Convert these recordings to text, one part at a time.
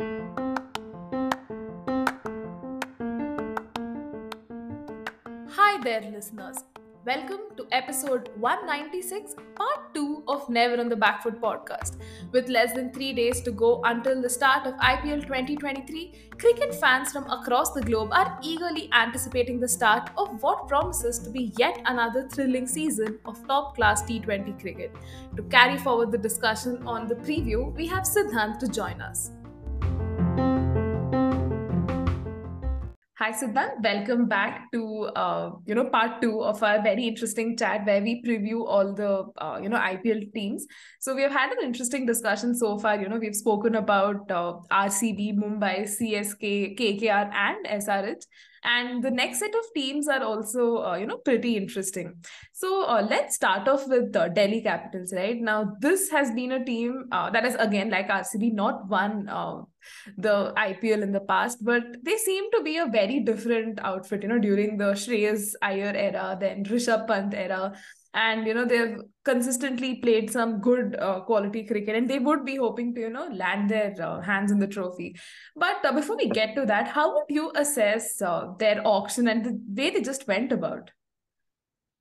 Hi there, listeners. Welcome to episode 196, part 2 of Never on the Backfoot podcast. With less than three days to go until the start of IPL 2023, cricket fans from across the globe are eagerly anticipating the start of what promises to be yet another thrilling season of top class T20 cricket. To carry forward the discussion on the preview, we have Siddhant to join us. Hi Siddhant, welcome back to uh, you know part two of our very interesting chat where we preview all the uh, you know IPL teams. So we have had an interesting discussion so far. You know we've spoken about uh, RCB, Mumbai, CSK, KKR, and SRH, and the next set of teams are also uh, you know pretty interesting. So uh, let's start off with the Delhi Capitals. Right now, this has been a team uh, that has again like RCB not won the IPL in the past, but they seem to be a very different outfit, you know, during the Shreyas Iyer era, then Rishabh Pant era. And, you know, they've consistently played some good uh, quality cricket and they would be hoping to, you know, land their uh, hands in the trophy. But uh, before we get to that, how would you assess uh, their auction and the way they just went about?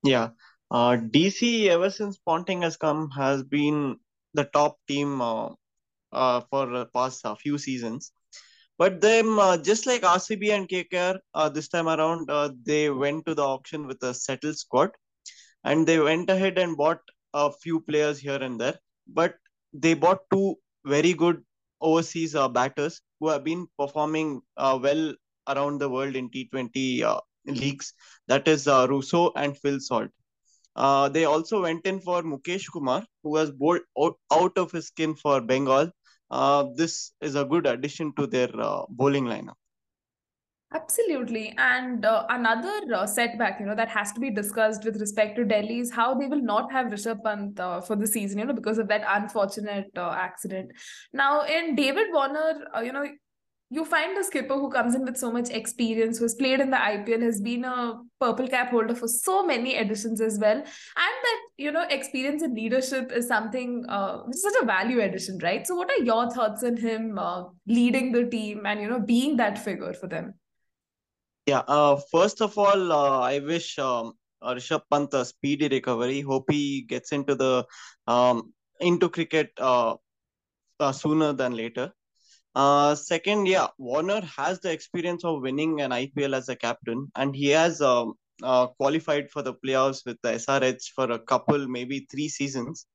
Yeah. Uh, DC, ever since Ponting has come, has been the top team uh, uh, for past uh, few seasons. But them, uh, just like RCB and KKR, uh, this time around, they went to the auction with a settled squad, and they went ahead and bought a few players here and there. But they bought two very good overseas batters who have been performing well around the world in T20 uh, leagues. That is uh, Rossouw and Phil Salt. Uh, they also went in for Mukesh Kumar, who was bowled out of his skin for Bengal. Uh, this is a good addition to their uh, bowling lineup. Absolutely. And uh, another uh, setback, you know, that has to be discussed with respect to Delhi is how they will not have Rishabh Pant uh, for the season, you know, because of that unfortunate uh, accident. Now, in David Warner, you know, you find a skipper who comes in with so much experience, who has played in the IPL, has been a purple cap holder for so many editions as well. And that, you know, experience in leadership is something, uh, such a value addition, right? So, what are your thoughts on him uh, leading the team and, you know, being that figure for them? Yeah, uh, first of all, uh, I wish um, Rishabh Pant a speedy recovery. Hope he gets into the um, into cricket uh, uh, sooner than later. Uh, second, yeah, Warner has the experience of winning an IPL as a captain, and he has um, uh, qualified for the playoffs with the SRH for a couple, maybe three seasons.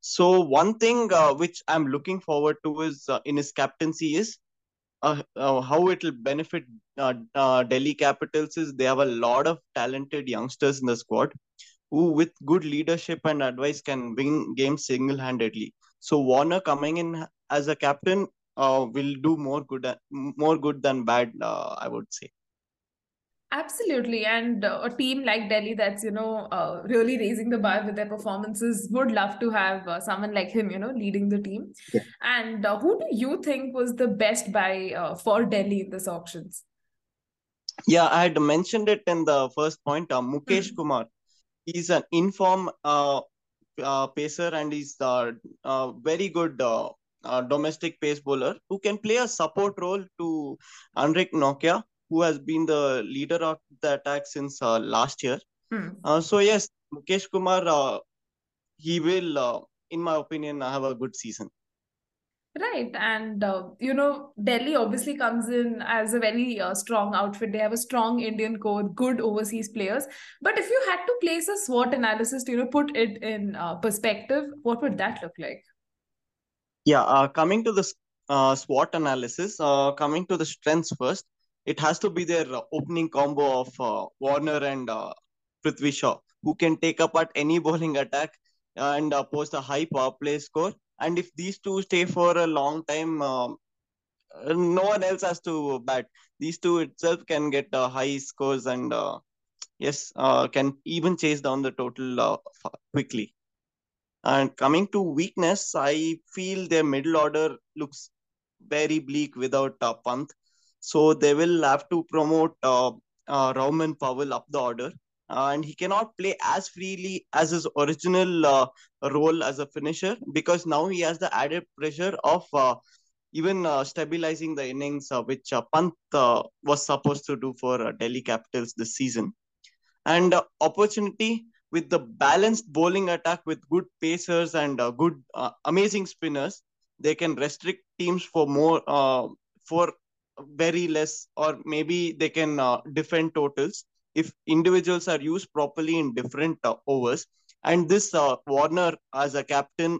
So one thing uh, which I'm looking forward to is uh, in his captaincy is uh, uh, how it will benefit Delhi Capitals is they have a lot of talented youngsters in the squad who, with good leadership and advice, can win games single-handedly. So Warner coming in as a captain uh, will do more good more good than bad uh, i would say. Absolutely. And uh, a team like delhi that's you know uh, really raising the bar with their performances would love to have uh, someone like him you know leading the team. Yeah. and uh, who do you think was the best buy for delhi in this auctions? Yeah i had mentioned it in the first point mukesh mm-hmm. kumar. He's an inform pacer and he's uh, very good uh, domestic pace bowler who can play a support role to Anrich Nortje, who has been the leader of the attack since uh, last year. Hmm. Uh, so yes, Mukesh Kumar, uh, he will, uh, in my opinion, have a good season. Right. And, uh, you know, Delhi obviously comes in as a very uh, strong outfit. They have a strong Indian core, good overseas players. But if you had to place a SWOT analysis to, you know, put it in uh, perspective, what would that look like? Yeah, uh, coming to the uh, SWOT analysis, uh, coming to the strengths first, it has to be their opening combo of uh, Warner and uh, Prithvi Shaw, who can take apart any bowling attack and uh, post a high power play score. And if these two stay for a long time, no one else has to bat. These two itself can get high scores and yes, can even chase down the total quickly. And coming to weakness, I feel their middle order looks very bleak without uh, Pant. So they will have to promote uh, uh, Rovman Powell up the order. And he cannot play as freely as his original uh, role as a finisher because now he has the added pressure of uh, even uh, stabilizing the innings uh, which uh, Pant was supposed to do for Delhi Capitals this season. And opportunity with the balanced bowling attack with good pacers and uh, good, uh, amazing spinners, they can restrict teams for more, uh, for very less, or maybe they can uh, defend totals if individuals are used properly in different uh, overs. And this uh, Warner, as a captain,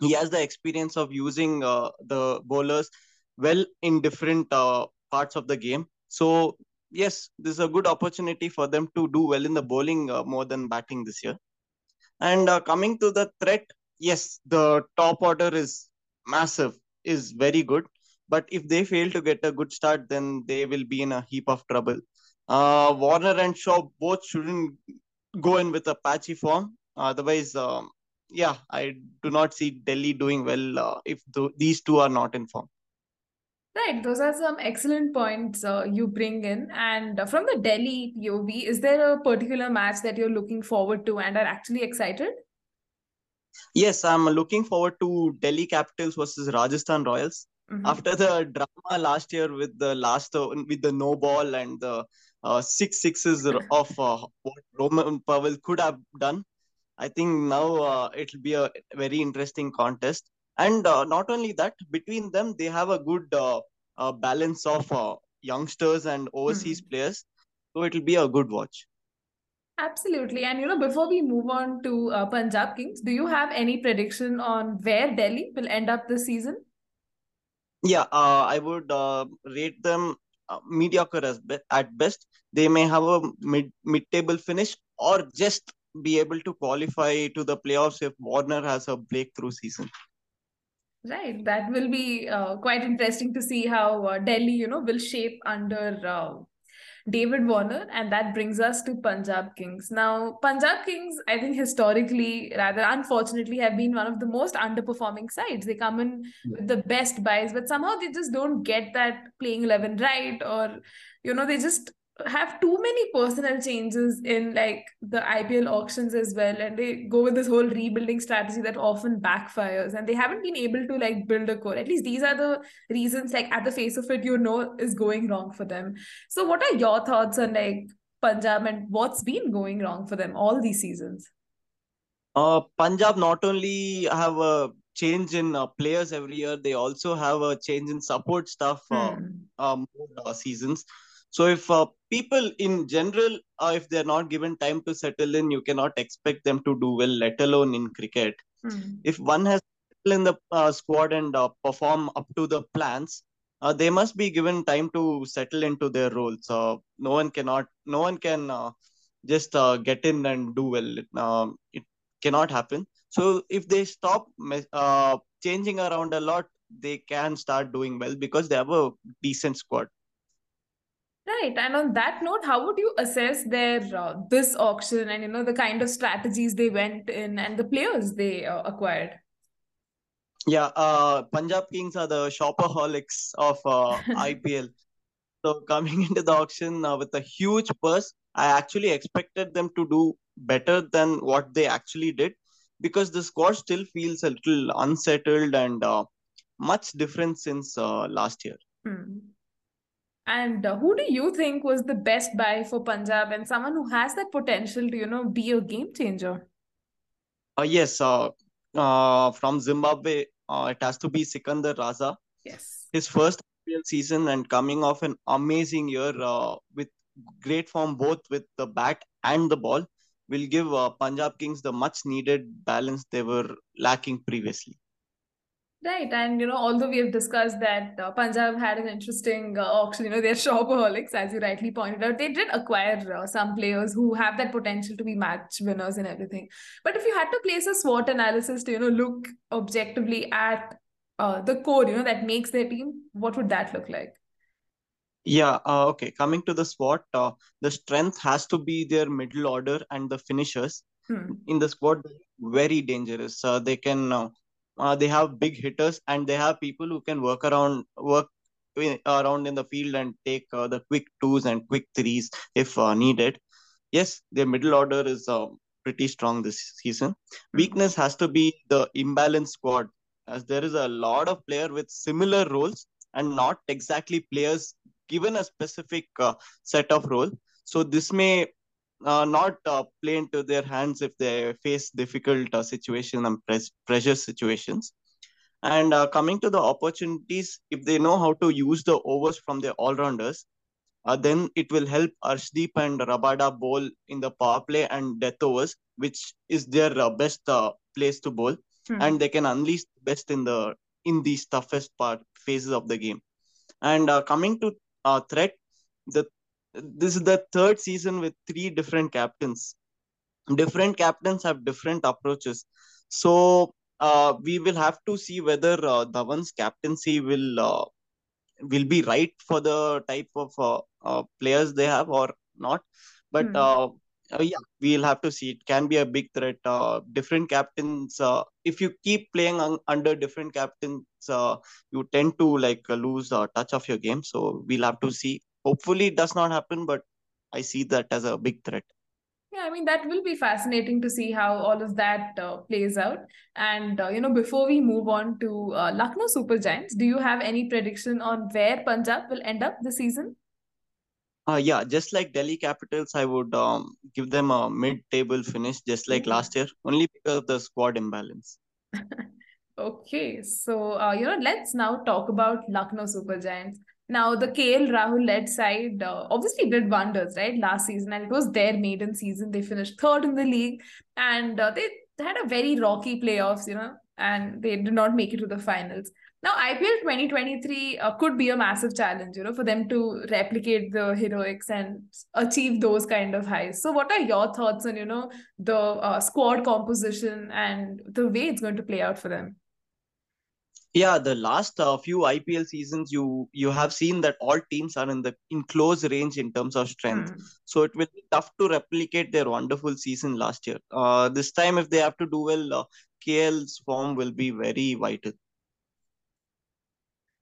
he has the experience of using the bowlers well in different parts of the game. So yes, this is a good opportunity for them to do well in the bowling uh, more than batting this year. And uh, coming to the threat, yes, the top order is massive, is very good. But if they fail to get a good start, then they will be in a heap of trouble. Uh, Warner and Shaw both shouldn't go in with a patchy form. Otherwise, um, yeah, I do not see Delhi doing well uh, if th- these two are not in form. Right, those are some excellent points uh, you bring in. And uh, from the Delhi POV, is there a particular match that you're looking forward to and are actually excited? Yes, I'm looking forward to Delhi Capitals versus Rajasthan Royals. Mhm. After the drama last year with the last uh, with the no ball and the uh, six sixes of uh, what Rovman Powell could have done, I think now uh, it'll be a very interesting contest. And uh, not only that, between them they have a good uh, uh, balance of uh, youngsters and overseas players, so it'll be a good watch. Absolutely. And you know, before we move on to uh, Punjab Kings, do you have any prediction on where Delhi will end up this season? Yeah, uh, I would uh, rate them uh, mediocre as be- at best. They may have a mid mid-table finish or just be able to qualify to the playoffs if Warner has a breakthrough season. Right, that will be uh, quite interesting to see how uh, Delhi, you know, will shape under uh, David Warner, and that brings us to Punjab Kings. Now, Punjab Kings, I think historically, rather unfortunately, have been one of the most underperforming sides. They come in with the best buys, but somehow they just don't get that playing 11 right, or, you know, they just have too many personnel changes in like the IPL auctions as well, and they go with this whole rebuilding strategy that often backfires, and they haven't been able to like build a core. At least these are the reasons, like at the face of it, you know, is going wrong for them. So, what are your thoughts on like Punjab and what's been going wrong for them all these seasons? Uh, Punjab not only have a change in uh, players every year, they also have a change in support staff uh, Hmm. uh, more uh, seasons. So if uh, people in general, uh, if they're not given time to settle in, you cannot expect them to do well, let alone in cricket. Hmm. If one has in the uh, squad and uh, perform up to the plans, uh, they must be given time to settle into their roles. Uh, no one cannot, no one can uh, just uh, get in and do well. It cannot happen. So if they stop uh, changing around a lot, they can start doing well because they have a decent squad. Right. And on that note, how would you assess their uh, this auction and you know the kind of strategies they went in and the players they uh, acquired? Yeah, uh, Punjab Kings are the shopaholics of uh, IPL. So coming into the auction uh, with a huge purse, I actually expected them to do better than what they actually did because the squad still feels a little unsettled and uh, much different since uh, last year. Hmm. And uh, who do you think was the best buy for Punjab and someone who has that potential to you know be a game changer? Uh, yes, uh, uh, from Zimbabwe, uh, it has to be Sikandar Raza. Yes. His first season and coming off an amazing year uh, with great form both with the bat and the ball will give uh, Punjab Kings the much needed balance they were lacking previously. Right, and you know, although we have discussed that uh, Punjab had an interesting uh, auction, you know, they're shopaholics, as you rightly pointed out. They did acquire uh, some players who have that potential to be match winners and everything. But if you had to place a SWOT analysis to, you know, look objectively at uh, the core, you know, that makes their team, what would that look like? Yeah, uh, okay. Coming to the SWOT, uh, the strength has to be their middle order and the finishers Hmm. in the squad. Very dangerous. Uh, they can, uh, they have big hitters and they have people who can work around, work around in the field and take uh, the quick twos and quick threes if uh, needed. Yes, their middle order is uh, pretty strong this season. Hmm. Weakness has to be the imbalanced squad as there is a lot of player with similar roles and not exactly players given a specific uh, set of role. So this may not uh, play into their hands if they face difficult uh, situations and pres- pressure situations. And uh, coming to the opportunities, if they know how to use the overs from their all rounders, uh, then it will help Arshdeep and Rabada bowl in the power play and death overs, which is their uh, best uh, place to bowl, Hmm. and they can unleash the best in the in these toughest part phases of the game. And uh, coming to uh, threat, the this is the third season with three different captains. Different captains have different approaches, so uh, we will have to see whether uh, Dhawan's captaincy will uh, will be right for the type of uh, uh, players they have or not. But Hmm. uh, uh, yeah, we'll have to see. It can be a big threat. Uh, different captains. Uh, if you keep playing un- under different captains, uh, you tend to like lose uh, touch of your game. So we'll have to see. Hopefully, it does not happen. But I see that as a big threat. Yeah, I mean, that will be fascinating to see how all of that uh, plays out. And, uh, you know, before we move on to uh, Lucknow Super Giants, do you have any prediction on where Punjab will end up this season? Uh, yeah, just like Delhi Capitals, I would um, give them a mid-table finish, just like last year, only because of the squad imbalance. Okay, so uh, you know, let's now talk about Lucknow Super Giants. Now, the KL Rahul led side uh, obviously did wonders, right, last season, and it was their maiden season. They finished third in the league, and uh, they had a very rocky playoffs, you know, and they did not make it to the finals. Now, IPL 2023 uh, could be a massive challenge, you know, for them to replicate the heroics and achieve those kind of highs. So, what are your thoughts on, you know, the uh, squad composition and the way it's going to play out for them? Yeah, the last uh, few IPL seasons, you you have seen that all teams are in the in close range in terms of strength. Hmm. So it will be tough to replicate their wonderful season last year. Uh, this time, if they have to do well, uh, KL's form will be very vital.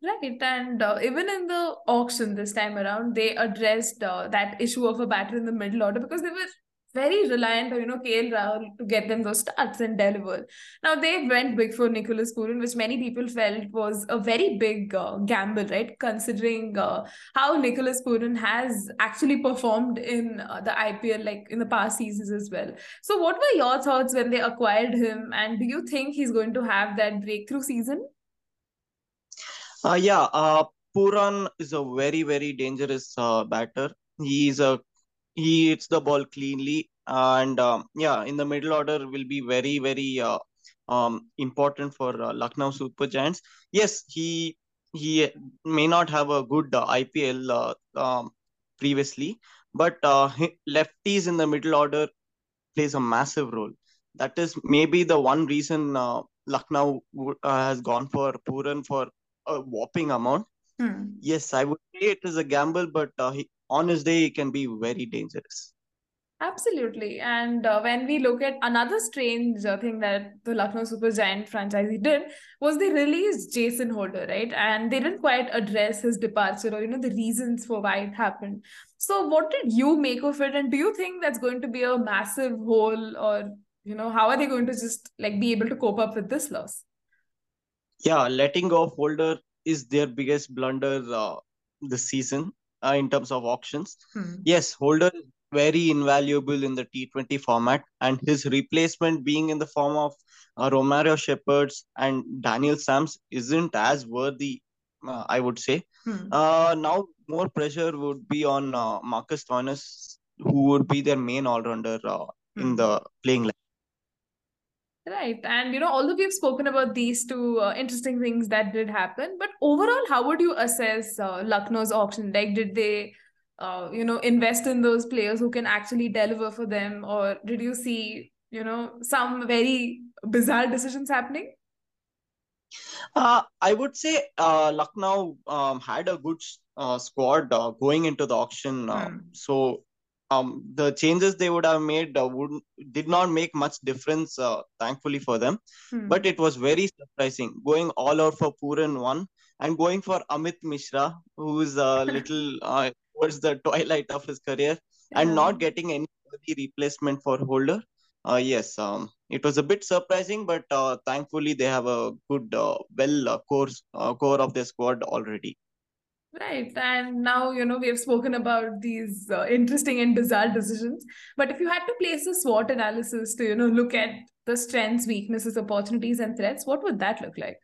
Right, and uh, even in the auction this time around, they addressed uh, that issue of a batter in the middle order because they were very reliant on you know KL Rahul to get them those starts and deliver. Now they went big for Nicholas Pooran, which many people felt was a very big uh, gamble, right? Considering uh, how Nicholas Pooran has actually performed in uh, the IPL, like in the past seasons as well. So, what were your thoughts when they acquired him, and do you think he's going to have that breakthrough season? Uh, yeah, uh, Pooran is a very, very dangerous uh, batter. He is a he hits the ball cleanly, and um, yeah, in the middle order will be very, very uh, um, important for uh, Lucknow Super Giants. Yes, he he may not have a good uh, IPL uh, um, previously, but uh, lefties in the middle order plays a massive role. That is maybe the one reason uh, Lucknow uh, has gone for Pooran for a whopping amount. Hmm. Yes, I would say it is a gamble, but uh, he, on his day, he can be very dangerous. Absolutely. And uh, when we look at another strange uh, thing that the Lucknow Super Giant franchisee did was they released Jason Holder, right? And they didn't quite address his departure or, you know, the reasons for why it happened. So what did you make of it? And do you think that's going to be a massive hole or, you know, how are they going to just like be able to cope up with this loss? Yeah, letting go of Holder is their biggest blunder uh, this season uh, in terms of auctions. Hmm. Yes, Holder is very invaluable in the T20 format, and his replacement being in the form of uh, Romario Shepherds and Daniel Sams isn't as worthy, uh, I would say. Hmm. Uh, now more pressure would be on uh, Marcus Thomas, who would be their main all-rounder uh, in Hmm. the playing line. Right. And, you know, although we've spoken about these two uh, interesting things that did happen, but overall, how would you assess uh, Lucknow's auction? Like, did they, uh, you know, invest in those players who can actually deliver for them? Or did you see, you know, some very bizarre decisions happening? Uh, I would say uh, Lucknow um, had a good uh, squad uh, going into the auction. Hmm. so um, the changes they would have made uh, would did not make much difference, uh, thankfully for them. Hmm. But it was very surprising going all out for Pooran one and going for Amit Mishra, who is a little uh, towards the twilight of his career, and not getting any replacement for Holder. Uh, yes, um, it was a bit surprising, but uh, thankfully they have a good, uh, well uh, core uh, core of their squad already. Right. And now, you know, we have spoken about these uh, interesting and bizarre decisions. But if you had to place a SWOT analysis to, you know, look at the strengths, weaknesses, opportunities, and threats, what would that look like?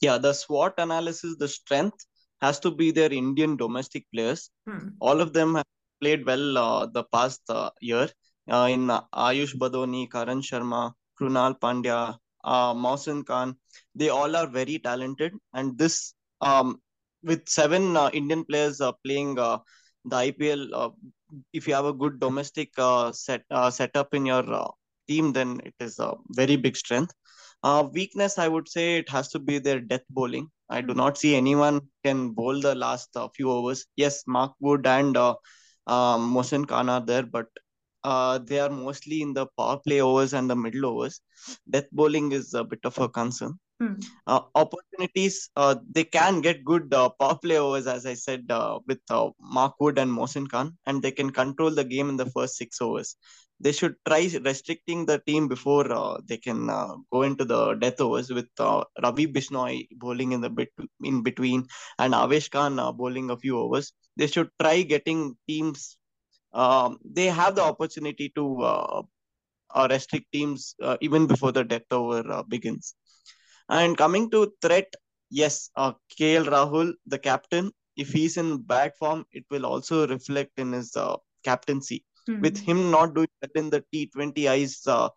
Yeah, the SWOT analysis, the strength has to be their Indian domestic players. Hmm. All of them have played well uh, the past uh, year. Uh, in uh, Ayush Badoni, Karan Sharma, Krunal Pandya, uh, Mohsin Khan, they all are very talented. And this um, with seven uh, Indian players uh, playing uh, the IPL, uh, if you have a good domestic uh, set uh, setup in your team, then it is a very big strength. weakness, I would say, it has to be their death bowling. I do not see anyone can bowl the last few overs. Yes, Mark Wood and uh, um, Mohsin Khan are there, but they are mostly in the power play overs and the middle overs. Death bowling is a bit of a concern. Hmm. Uh, opportunities, uh, they can get good uh, power play overs, as I said, uh, with uh, Mark Wood and Mohsin Khan, and they can control the game in the first six overs. They should try restricting the team before uh, they can go into the death overs with Ravi Bishnoi bowling in the bit in between and Avesh Khan bowling a few overs. They should try getting teams. Um, they have the opportunity to restrict teams even before the death over begins. And coming to threat, yes, uh, KL Rahul, the captain, if he's in bad form, it will also reflect in his uh, captaincy. Mm-hmm. With him not doing that in the T20Is uh,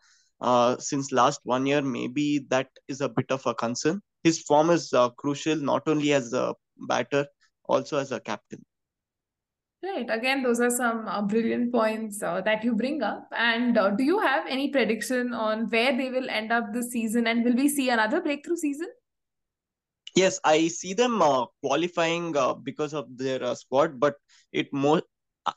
uh, since last one year, maybe that is a bit of a concern. His form is uh, crucial, not only as a batter, also as a captain. Right. Again, those are some uh, brilliant points uh, that you bring up. And uh, do you have any prediction on where they will end up this season? And will we see another breakthrough season? Yes, I see them uh, qualifying uh, because of their uh, squad, but it more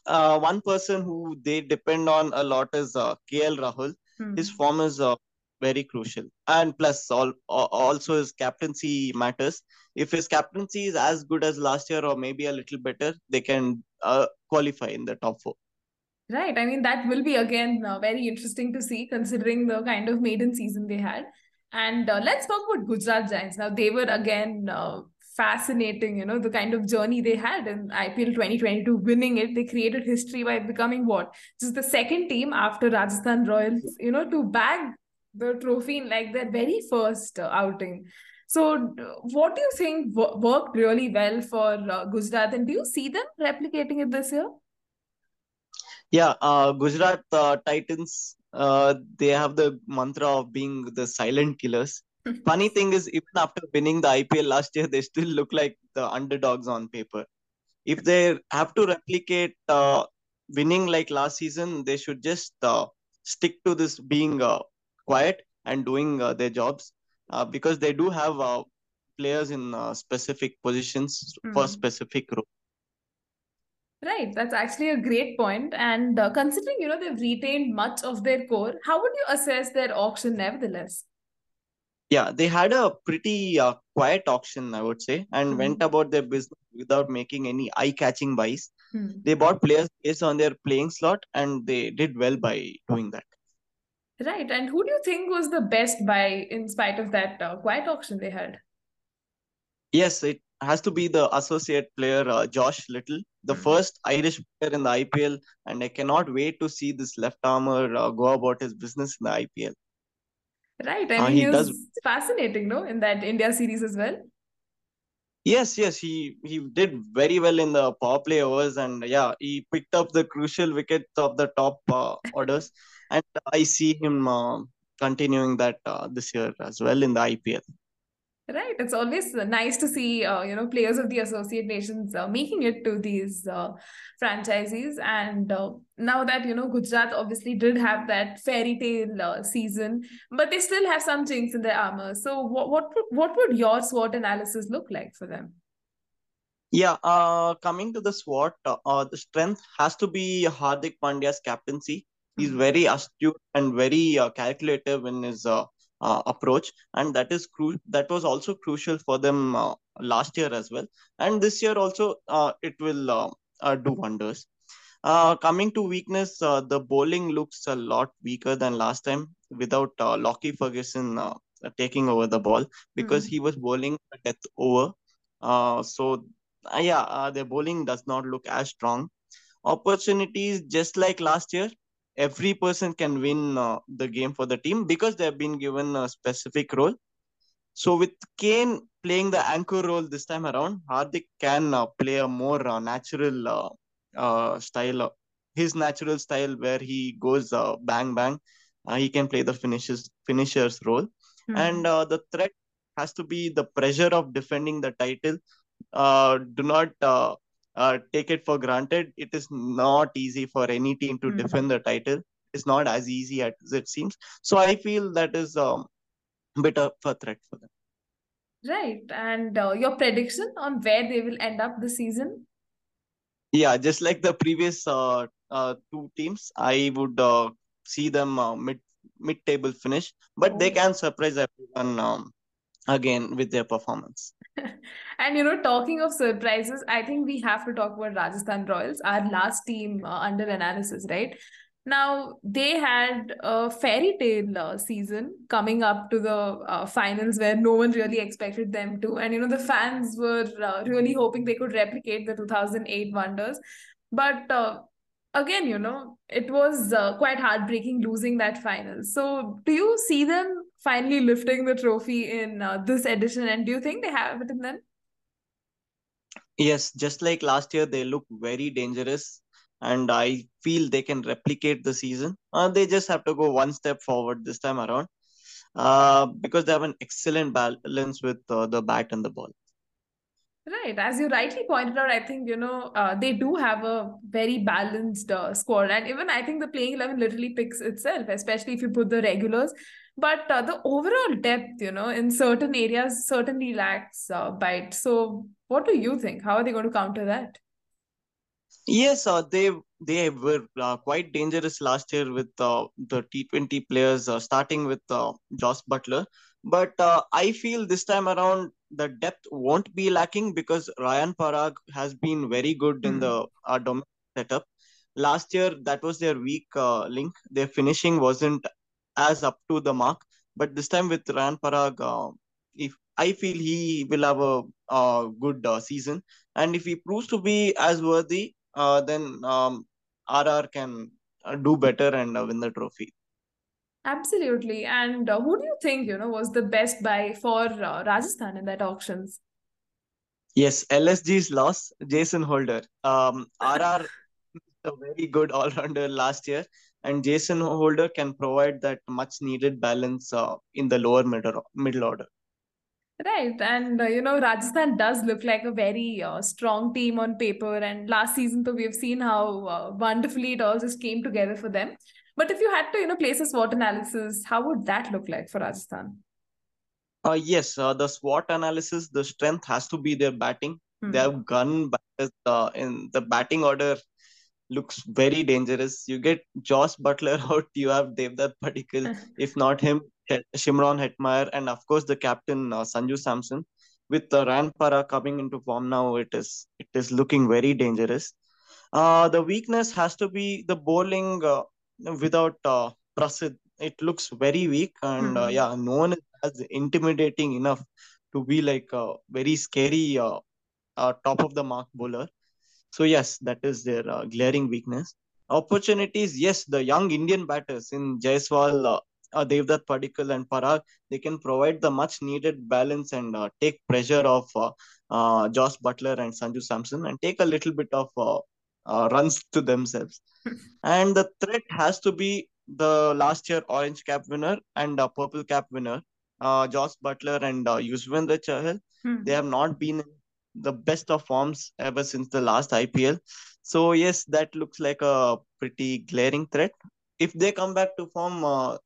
one person who they depend on a lot is KL Rahul. Hmm. His form is very crucial, and plus all, also his captaincy matters if his captaincy is as good as last year or maybe a little better, they can uh, qualify in the top four. Right. I mean, that will be again uh, very interesting to see considering the kind of maiden season they had. And uh, let's talk about Gujarat Giants. Now, they were again uh, fascinating, you know, the kind of journey they had in IPL 2022, winning it. They created history by becoming what? Just the second team after Rajasthan Royals, you know, to bag the trophy in like their very first uh, outing. So, what do you think worked really well for uh, Gujarat, and do you see them replicating it this year? Yeah, uh, Gujarat uh, Titans, uh, they have the mantra of being the silent killers. Funny thing is, even after winning the IPL last year, they still look like the underdogs on paper. If they have to replicate uh, winning like last season, they should just uh, stick to this being quiet and doing their jobs uh, because they do have uh, players in uh, specific positions mm. for hmm. specific roles. Right, that's actually a great point. And uh, considering you know they've retained much of their core, how would you assess their auction nevertheless? Yeah, they had a pretty uh, quiet auction, I would say, and mm. went about their business without making any eye-catching buys. Mm. They bought players based on their playing slot, and they did well by doing that. Right. And who do you think was the best buy in spite of that uh, quiet auction they had? Yes, it has to be the associate player uh, Josh Little, the mm-hmm. first Irish player in the IPL, and I cannot wait to see this left armer uh, go about his business in the IPL. Right, I uh, mean, he, he was does... fascinating, no, in that India series as well. Yes, yes, he he did very well in the power play overs, and yeah, he picked up the crucial wickets of the top uh, orders and I see him uh, continuing that uh, this year as well in the IPL. Right. It's always nice to see, uh, you know, players of the associate nations uh, making it to these uh, franchises. And uh, now that, you know, Gujarat obviously did have that fairy tale uh, season, but they still have some chinks in their armor. So what, what, what would your SWOT analysis look like for them? Yeah, uh, coming to the SWOT, uh, the strength has to be Hardik Pandya's captaincy he's very astute and very uh, calculative in his uh, uh, approach and that is cru- that was also crucial for them uh, last year as well and this year also uh, it will uh, do wonders coming to weakness the bowling looks a lot weaker than last time without uh, Lockie Ferguson uh, taking over the ball because mm. he was bowling a death over. Uh, so uh, yeah, uh, their bowling does not look as strong. Opportunities just like last year, every person can win uh, the game for the team because they have been given a specific role. So with Kane playing the anchor role this time around, Hardik can uh, play a more uh, natural uh, uh, style, uh, his natural style where he goes bang bang. he can play the finishes finishers role, mm-hmm. and the threat has to be the pressure of defending the title. do not uh, take it for granted. It is not easy for any team to mm-hmm. defend the title. It's not as easy as it seems. So I feel that is um, a bit of a threat for them. Right. And uh, your prediction on where they will end up this season? Yeah, just like the previous uh, uh, two teams, I would uh, see them uh, mid mid table finish, but oh. they can surprise everyone um, again with their performance. And you know, talking of surprises, I think we have to talk about Rajasthan Royals, our last team uh, under analysis, right? Now, they had a fairy tale uh, season coming up to the uh, finals where no one really expected them to. And, you know, the fans were uh, really hoping they could replicate the 2008 wonders. But uh, again, you know, it was uh, quite heartbreaking losing that final. So, do you see them finally lifting the trophy in uh, this edition? And do you think they have it in them? Yes, just like last year, they look very dangerous. And I feel they can replicate the season. Uh, they just have to go one step forward this time around uh, because they have an excellent balance with uh, the bat and the ball. Right. As you rightly pointed out, I think, you know, uh, they do have a very balanced uh, squad. And even I think the playing 11 literally picks itself, especially if you put the regulars. But uh, the overall depth, you know, in certain areas certainly lacks uh, bite. So, what do you think? How are they going to counter that? Yes, uh, they they were uh, quite dangerous last year with uh, the T20 players, uh, starting with uh, Jos Buttler. But uh, I feel this time around the depth won't be lacking because Ryan Parag has been very good mm. in the hmm. uh, domestic setup. Last year, that was their weak uh, link. Their finishing wasn't as up to the mark. But this time with Ryan Parag, uh, if I feel he will have a, a good uh, season, and if he proves to be as worthy, uh, then um, RR can uh, do better and win the trophy. Absolutely. And uh, who do you think, you know, was the best buy for uh, Rajasthan in that auctions? Yes, LSG's loss, Jason Holder. Um, RR a very good all-rounder last year, and Jason Holder can provide that much needed balance uh, in the lower middle middle order. Right, and uh, you know Rajasthan does look like a very uh, strong team on paper, and last season, though, we have seen how uh, wonderfully it all just came together for them. But if you had to, you know, place a SWOT analysis, how would that look like for Rajasthan? Uh, yes, uh, the SWOT analysis, the strength has to be their batting. Hmm. They have gun batters uh, in the batting order looks very dangerous. You get Jos Buttler out, you have Devdutt Padikkal. if not him, Shimron Hetmyer, and of course the captain uh, Sanju Samson. With uh, Ryan Parag coming into form now, it is it is looking very dangerous. Uh, the weakness has to be the bowling uh, without uh, Prasidh, it looks very weak, and mm-hmm. uh, yeah, no one is as intimidating enough to be like a very scary uh, uh, top of the mark bowler. So yes, that is their uh, glaring weakness. Opportunities, yes, the young Indian batters in Jaiswal, uh, uh, Devdutt Padikkal and Parag, they can provide the much needed balance and uh, take pressure of uh, uh, Jos Buttler and Sanju Samson and take a little bit of uh, uh, runs to themselves. and the threat has to be the last year orange cap winner and uh, purple cap winner, uh, Jos Buttler and uh, Yuzvendra Chahal. Hmm. They have not been the best of forms ever since the last IPL. So yes, that looks like a pretty glaring threat. If they come back to form, uh,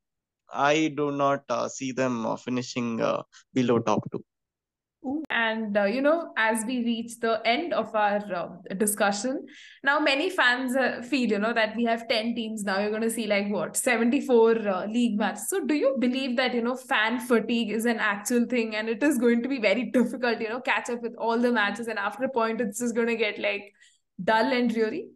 I do not uh, see them uh, finishing uh, below top two. And, uh, you know, as we reach the end of our uh, discussion, now many fans uh, feel, you know, that we have 10 teams now. You're going to see like what, 74 uh, league matches. So, do you believe that, you know, fan fatigue is an actual thing and it is going to be very difficult, you know, catch up with all the matches? And after a point, it's just going to get like dull and dreary?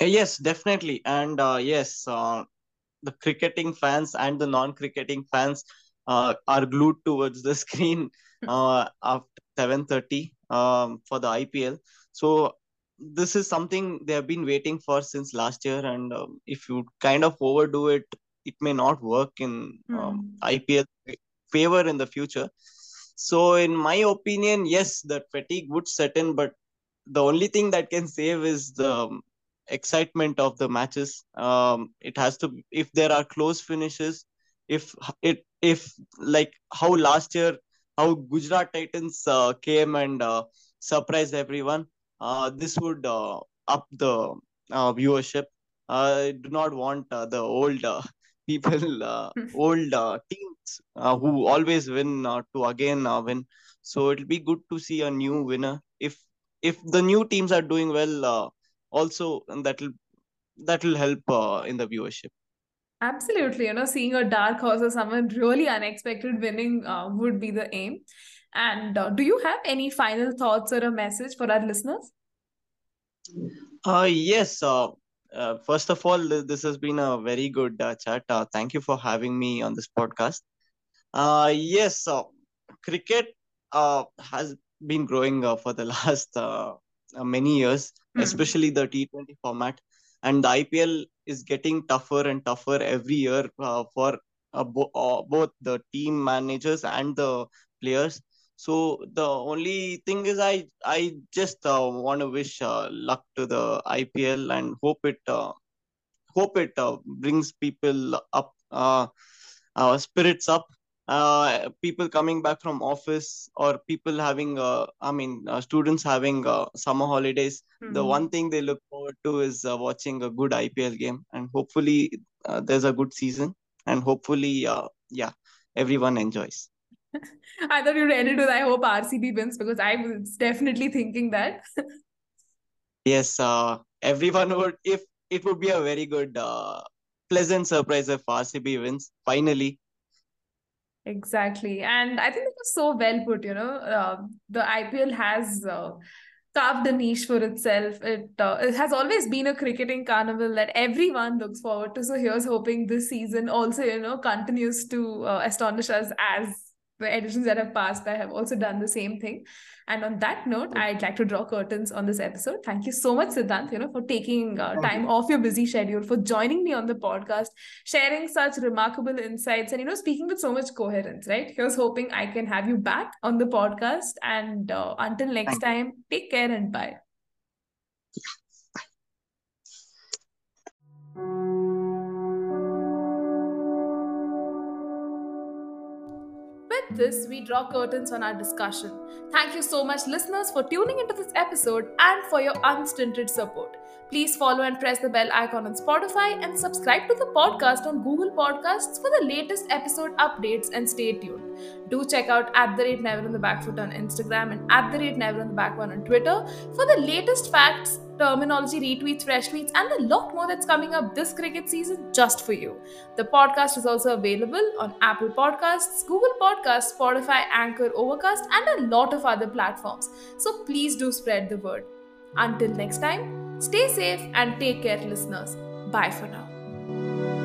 Uh, yes, definitely. And uh, yes, the cricketing fans and the non-cricketing fans uh, are glued towards the screen uh, after 7:30 um, for the IPL. So this is something they have been waiting for since last year, and um, if you kind of overdo it, it may not work in um, Hmm. IPL favor in the future. So, in my opinion, yes, the fatigue would set in, but the only thing that can save is the um, excitement of the matches. Um, it has to, if there are close finishes, if it, if like how last year, how Gujarat Titans uh, came and uh, surprised everyone, uh, this would uh, up the uh, viewership. I do not want uh, the old uh, people, uh, old uh, teams uh, who always win uh, to again uh, win. So it'll be good to see a new winner. If if the new teams are doing well, uh, also that'll that'll help uh, in the viewership. Absolutely. You know, seeing a dark horse or someone really unexpected winning uh, would be the aim. And uh, do you have any final thoughts or a message for our listeners? Uh, yes. Uh, uh, first of all, this has been a very good uh, chat. Uh, thank you for having me on this podcast. Uh, yes, uh, cricket uh, has been growing uh, for the last uh, many years, Hmm. especially the T20 format. And the IPL is getting tougher and tougher every year uh, for uh, bo- uh, both the team managers and the players. So the only thing is, I I just uh, want to wish uh, luck to the IPL and hope it uh, hope it brings people up. Spirits up uh, people coming back from office or people having uh, i mean uh, students having uh, summer holidays the Hmm. one thing they look forward to is uh, watching a good ipl game and hopefully uh, there's a good season and hopefully uh, yeah everyone enjoys I thought you read it with I hope RCB wins because I was definitely thinking that. yes uh, everyone would if it would be a very good uh, pleasant surprise if rcb wins finally Exactly. And I think it was so well put, you know. Uh, the IPL has uh, carved a niche for itself. It uh, it has always been a cricketing carnival that everyone looks forward to. So here's hoping this season also, you know, continues to uh, astonish us as editions that have passed by have also done the same thing. And on that note, I'd like to draw curtains on this episode. Thank you so much, Siddhant, you know, for taking uh, time off your busy schedule, for joining me on the podcast, sharing such remarkable insights, and you know, speaking with so much coherence. Right? Here's hoping I can have you back on the podcast. And uh, until next Thank time, take care and bye. This, we draw curtains on our discussion. Thank you so much, listeners, for tuning into this episode and for your unstinted support. Please follow and press the bell icon on Spotify and subscribe to the podcast on Google Podcasts for the latest episode updates and stay tuned. Do check out at the rate Never on the Back Foot on Instagram and at the rate Never on the Back One on Twitter for the latest facts, terminology, retweets, fresh tweets, and a lot more that's coming up this cricket season just for you. The podcast is also available on Apple Podcasts, Google Podcasts, Spotify, Anchor, Overcast, and a lot of other platforms. So please do spread the word. Until next time, stay safe and take care, listeners. Bye for now.